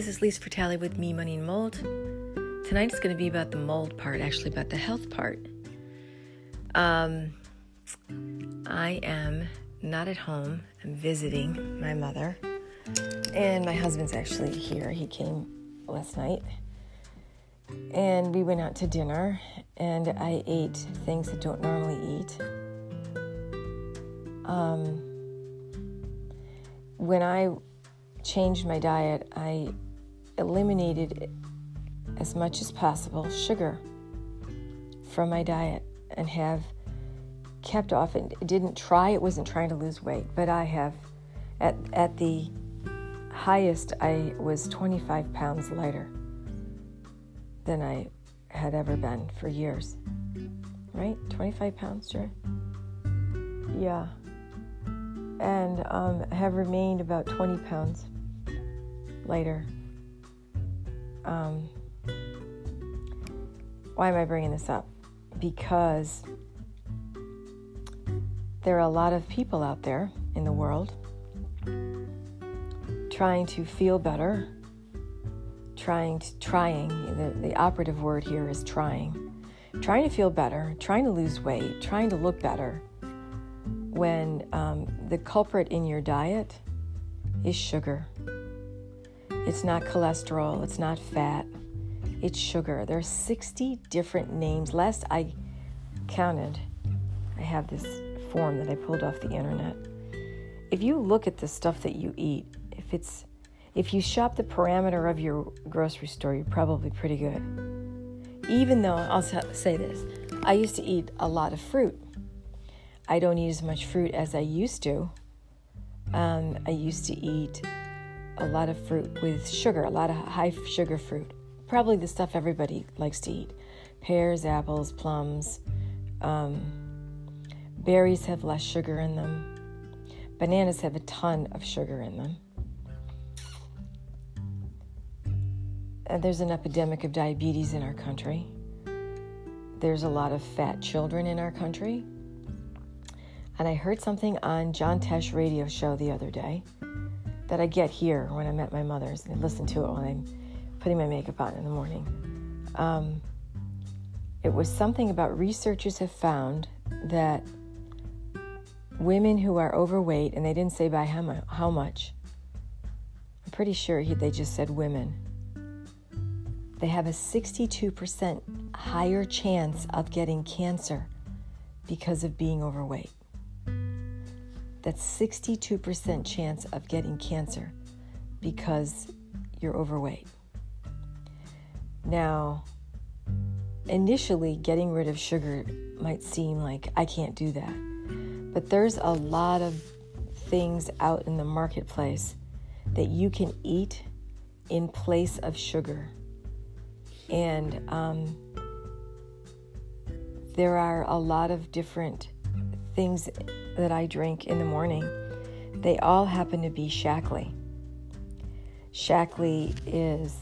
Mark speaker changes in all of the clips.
Speaker 1: this is Lisa Frattali with Me, Money, and Mold. Tonight is going to be about the mold part, actually, about the health part. Um, I am not at home. I'm visiting my mother. And my husband's actually here. He came last night. And we went out to dinner, and I ate things I don't normally eat. Um, when I changed my diet, I eliminated as much as possible sugar from my diet and have kept off and didn't try it wasn't trying to lose weight but i have at, at the highest i was 25 pounds lighter than i had ever been for years right 25 pounds Jerry? yeah and um, have remained about 20 pounds lighter um, why am I bringing this up? Because there are a lot of people out there in the world trying to feel better, trying to, trying, the, the operative word here is trying, trying to feel better, trying to lose weight, trying to look better, when um, the culprit in your diet is sugar. It's not cholesterol, it's not fat, it's sugar. There are 60 different names. Last I counted, I have this form that I pulled off the internet. If you look at the stuff that you eat, if it's if you shop the parameter of your grocery store, you're probably pretty good. Even though I'll say this, I used to eat a lot of fruit. I don't eat as much fruit as I used to. Um, I used to eat a lot of fruit with sugar, a lot of high sugar fruit probably the stuff everybody likes to eat pears, apples, plums. Um, berries have less sugar in them. Bananas have a ton of sugar in them. And there's an epidemic of diabetes in our country. There's a lot of fat children in our country. And I heard something on John Tesh radio show the other day that I get here when I'm at my mother's and I listen to it when I'm putting my makeup on in the morning. Um, it was something about researchers have found that women who are overweight, and they didn't say by how, mu- how much, I'm pretty sure he, they just said women, they have a 62% higher chance of getting cancer because of being overweight. That's 62% chance of getting cancer because you're overweight. Now, initially, getting rid of sugar might seem like I can't do that. But there's a lot of things out in the marketplace that you can eat in place of sugar. And um, there are a lot of different things that I drink in the morning. They all happen to be Shaklee. Shaklee is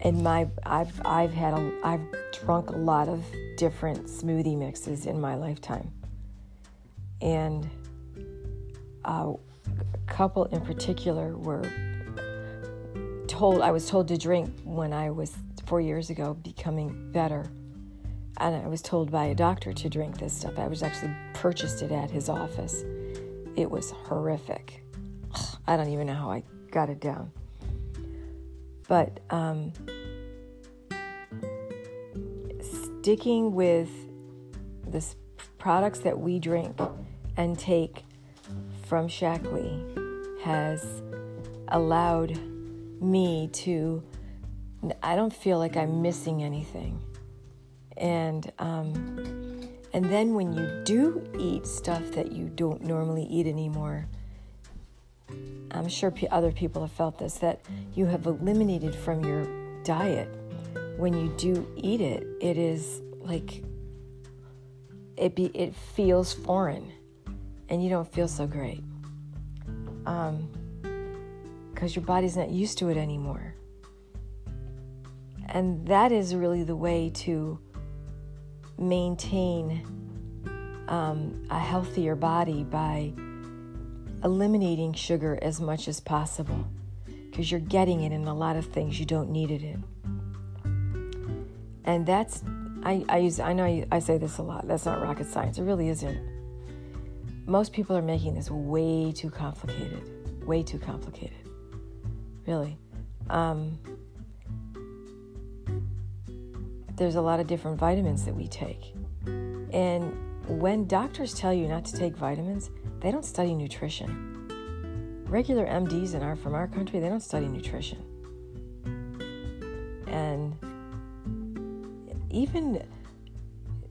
Speaker 1: in my I've I've had a I've drunk a lot of different smoothie mixes in my lifetime, and uh, a couple in particular were told I was told to drink when I was four years ago becoming better, and I was told by a doctor to drink this stuff. I was actually purchased it at his office. It was horrific. I don't even know how I got it down. But um, sticking with the products that we drink and take from Shaklee has allowed me to, I don't feel like I'm missing anything. And, um, and then when you do eat stuff that you don't normally eat anymore, I'm sure other people have felt this that you have eliminated from your diet. When you do eat it, it is like it be it feels foreign, and you don't feel so great, um, because your body's not used to it anymore. And that is really the way to maintain um, a healthier body by eliminating sugar as much as possible because you're getting it in a lot of things you don't need it in. And that's, I, I use, I know I, I say this a lot. That's not rocket science. It really isn't. Most people are making this way too complicated, way too complicated. Really. Um, there's a lot of different vitamins that we take. And when doctors tell you not to take vitamins, they don't study nutrition. Regular MDs in our from our country, they don't study nutrition. And even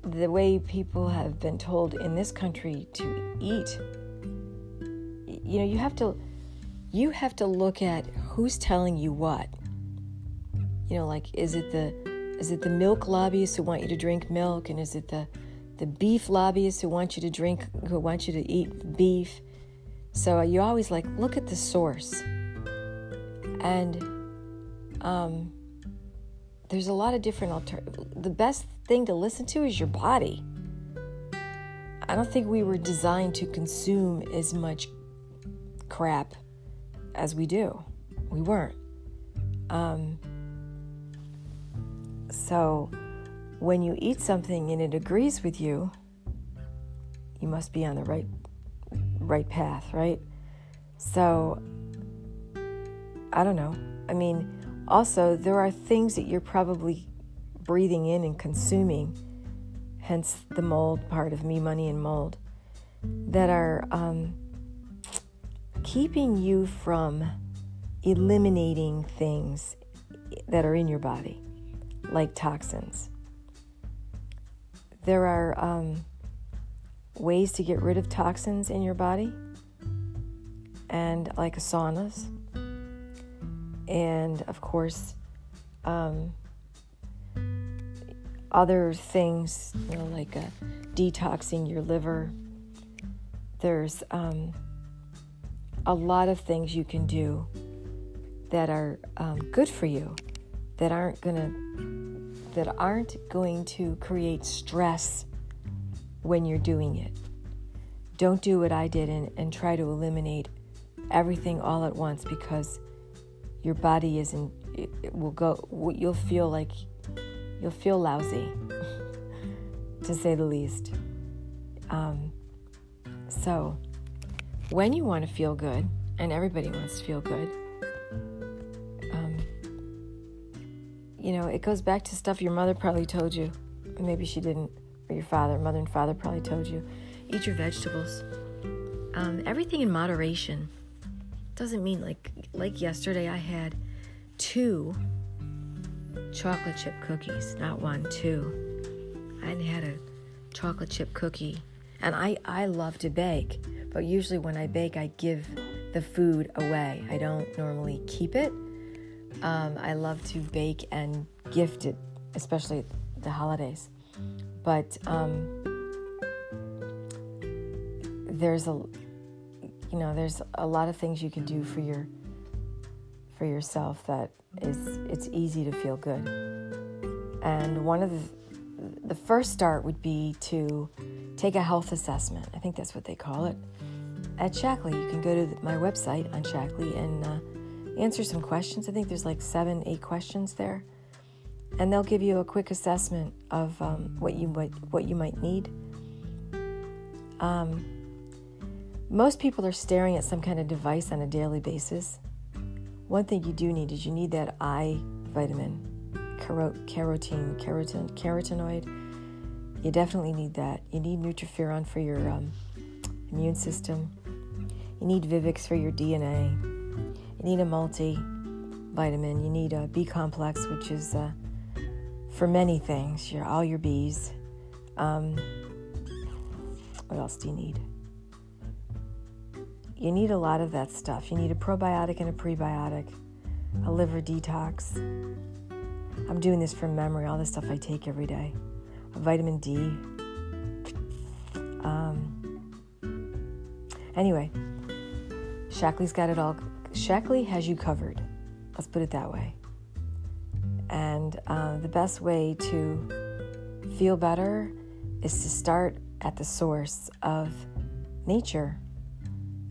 Speaker 1: the way people have been told in this country to eat, you know, you have to you have to look at who's telling you what. You know, like is it the is it the milk lobbyists who want you to drink milk and is it the the beef lobbyists who want you to drink, who want you to eat beef. So you always like look at the source. And um, there's a lot of different alternatives. The best thing to listen to is your body. I don't think we were designed to consume as much crap as we do. We weren't. Um, so when you eat something and it agrees with you, you must be on the right right path, right? So I don't know. I mean, also there are things that you're probably breathing in and consuming, hence the mold part of me, money, and mold, that are um, keeping you from eliminating things that are in your body, like toxins. There are um, ways to get rid of toxins in your body, and like saunas, and of course, um, other things, you know, like uh, detoxing your liver. There's um, a lot of things you can do that are um, good for you, that aren't going to that aren't going to create stress when you're doing it. Don't do what I did and, and try to eliminate everything all at once because your body isn't, it, it will go, you'll feel like, you'll feel lousy, to say the least. Um, so, when you want to feel good, and everybody wants to feel good, you know, it goes back to stuff your mother probably told you. Maybe she didn't, or your father, mother and father probably told you. Eat your vegetables. Um, everything in moderation. Doesn't mean like like yesterday I had two chocolate chip cookies, not one, two. I had a chocolate chip cookie, and I I love to bake, but usually when I bake, I give the food away. I don't normally keep it um, I love to bake and gift it, especially the holidays. But um, there's a, you know, there's a lot of things you can do for your, for yourself that is it's easy to feel good. And one of the, the first start would be to take a health assessment. I think that's what they call it. At Shaklee, you can go to my website on Shaklee and uh, answer some questions. I think there's like seven, eight questions there, and they'll give you a quick assessment of um, what you what, what you might need. Um, most people are staring at some kind of device on a daily basis. One thing you do need is you need that eye vitamin, carotene, keratin, carotenoid. You definitely need that. You need Nutriferon for your um, immune system. You need Vivix for your DNA. You need a multivitamin. You need a B complex, which is uh, for many things. Your all your B's. Um, what else do you need? You need a lot of that stuff. You need a probiotic and a prebiotic, a liver detox. I'm doing this from memory. All the stuff I take every day. A vitamin D. Um, anyway, Shaklee's got it all Shaklee has you covered. Let's put it that way. And uh, the best way to feel better is to start at the source of nature.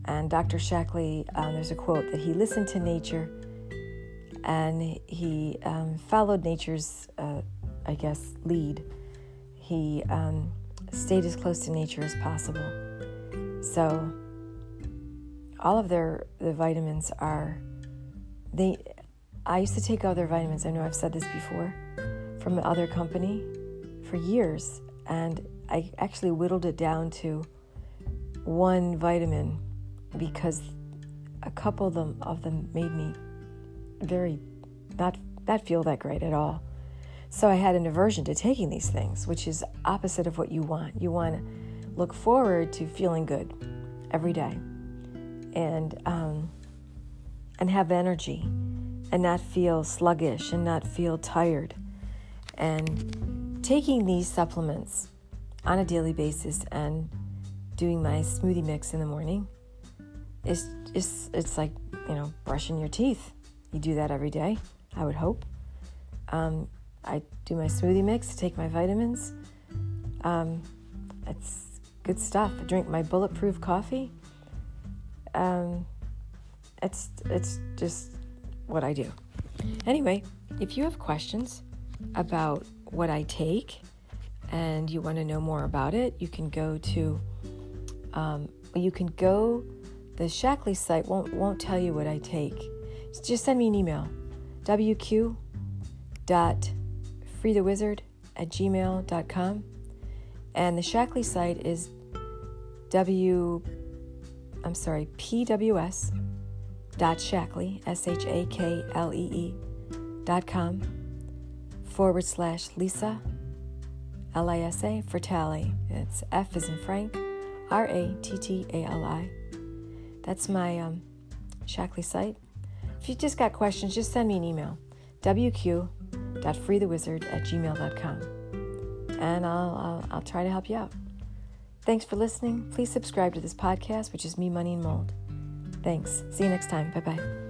Speaker 1: And Dr. Shaklee, uh, there's a quote that he listened to nature and he um, followed nature's, uh, I guess, lead. He um, stayed as close to nature as possible. So all of their the vitamins are they I used to take other vitamins. I know I've said this before from another company for years and I actually whittled it down to one vitamin because a couple of them of them made me very not not feel that great at all. So I had an aversion to taking these things, which is opposite of what you want. You want to look forward to feeling good every day, and um, and have energy, and not feel sluggish, and not feel tired, and taking these supplements on a daily basis and doing my smoothie mix in the morning is is it's like you know brushing your teeth. You do that every day. I would hope. Um, I do my smoothie mix, take my vitamins. Um, it's good stuff. I drink my bulletproof coffee. Um, it's it's just what I do. Anyway, if you have questions about what I take and you want to know more about it, you can go to um, you can go the Shaklee site won't won't tell you what I take. Just send me an email. WQ dot freethewizard at gmail.com. And the Shaklee site is W, I'm sorry, PWS dot Shaklee, S H A K L E E dot com forward slash Lisa, L I S A, Frattali. It's F is in Frank, R A T T A L I. That's my um, Shaklee site. If you just got questions, just send me an email. WQ freethewizard at gmail.com. And I'll, I'll, I'll try to help you out. Thanks for listening. Please subscribe to this podcast, which is Me, Money, and Mold. Thanks. See you next time. Bye bye.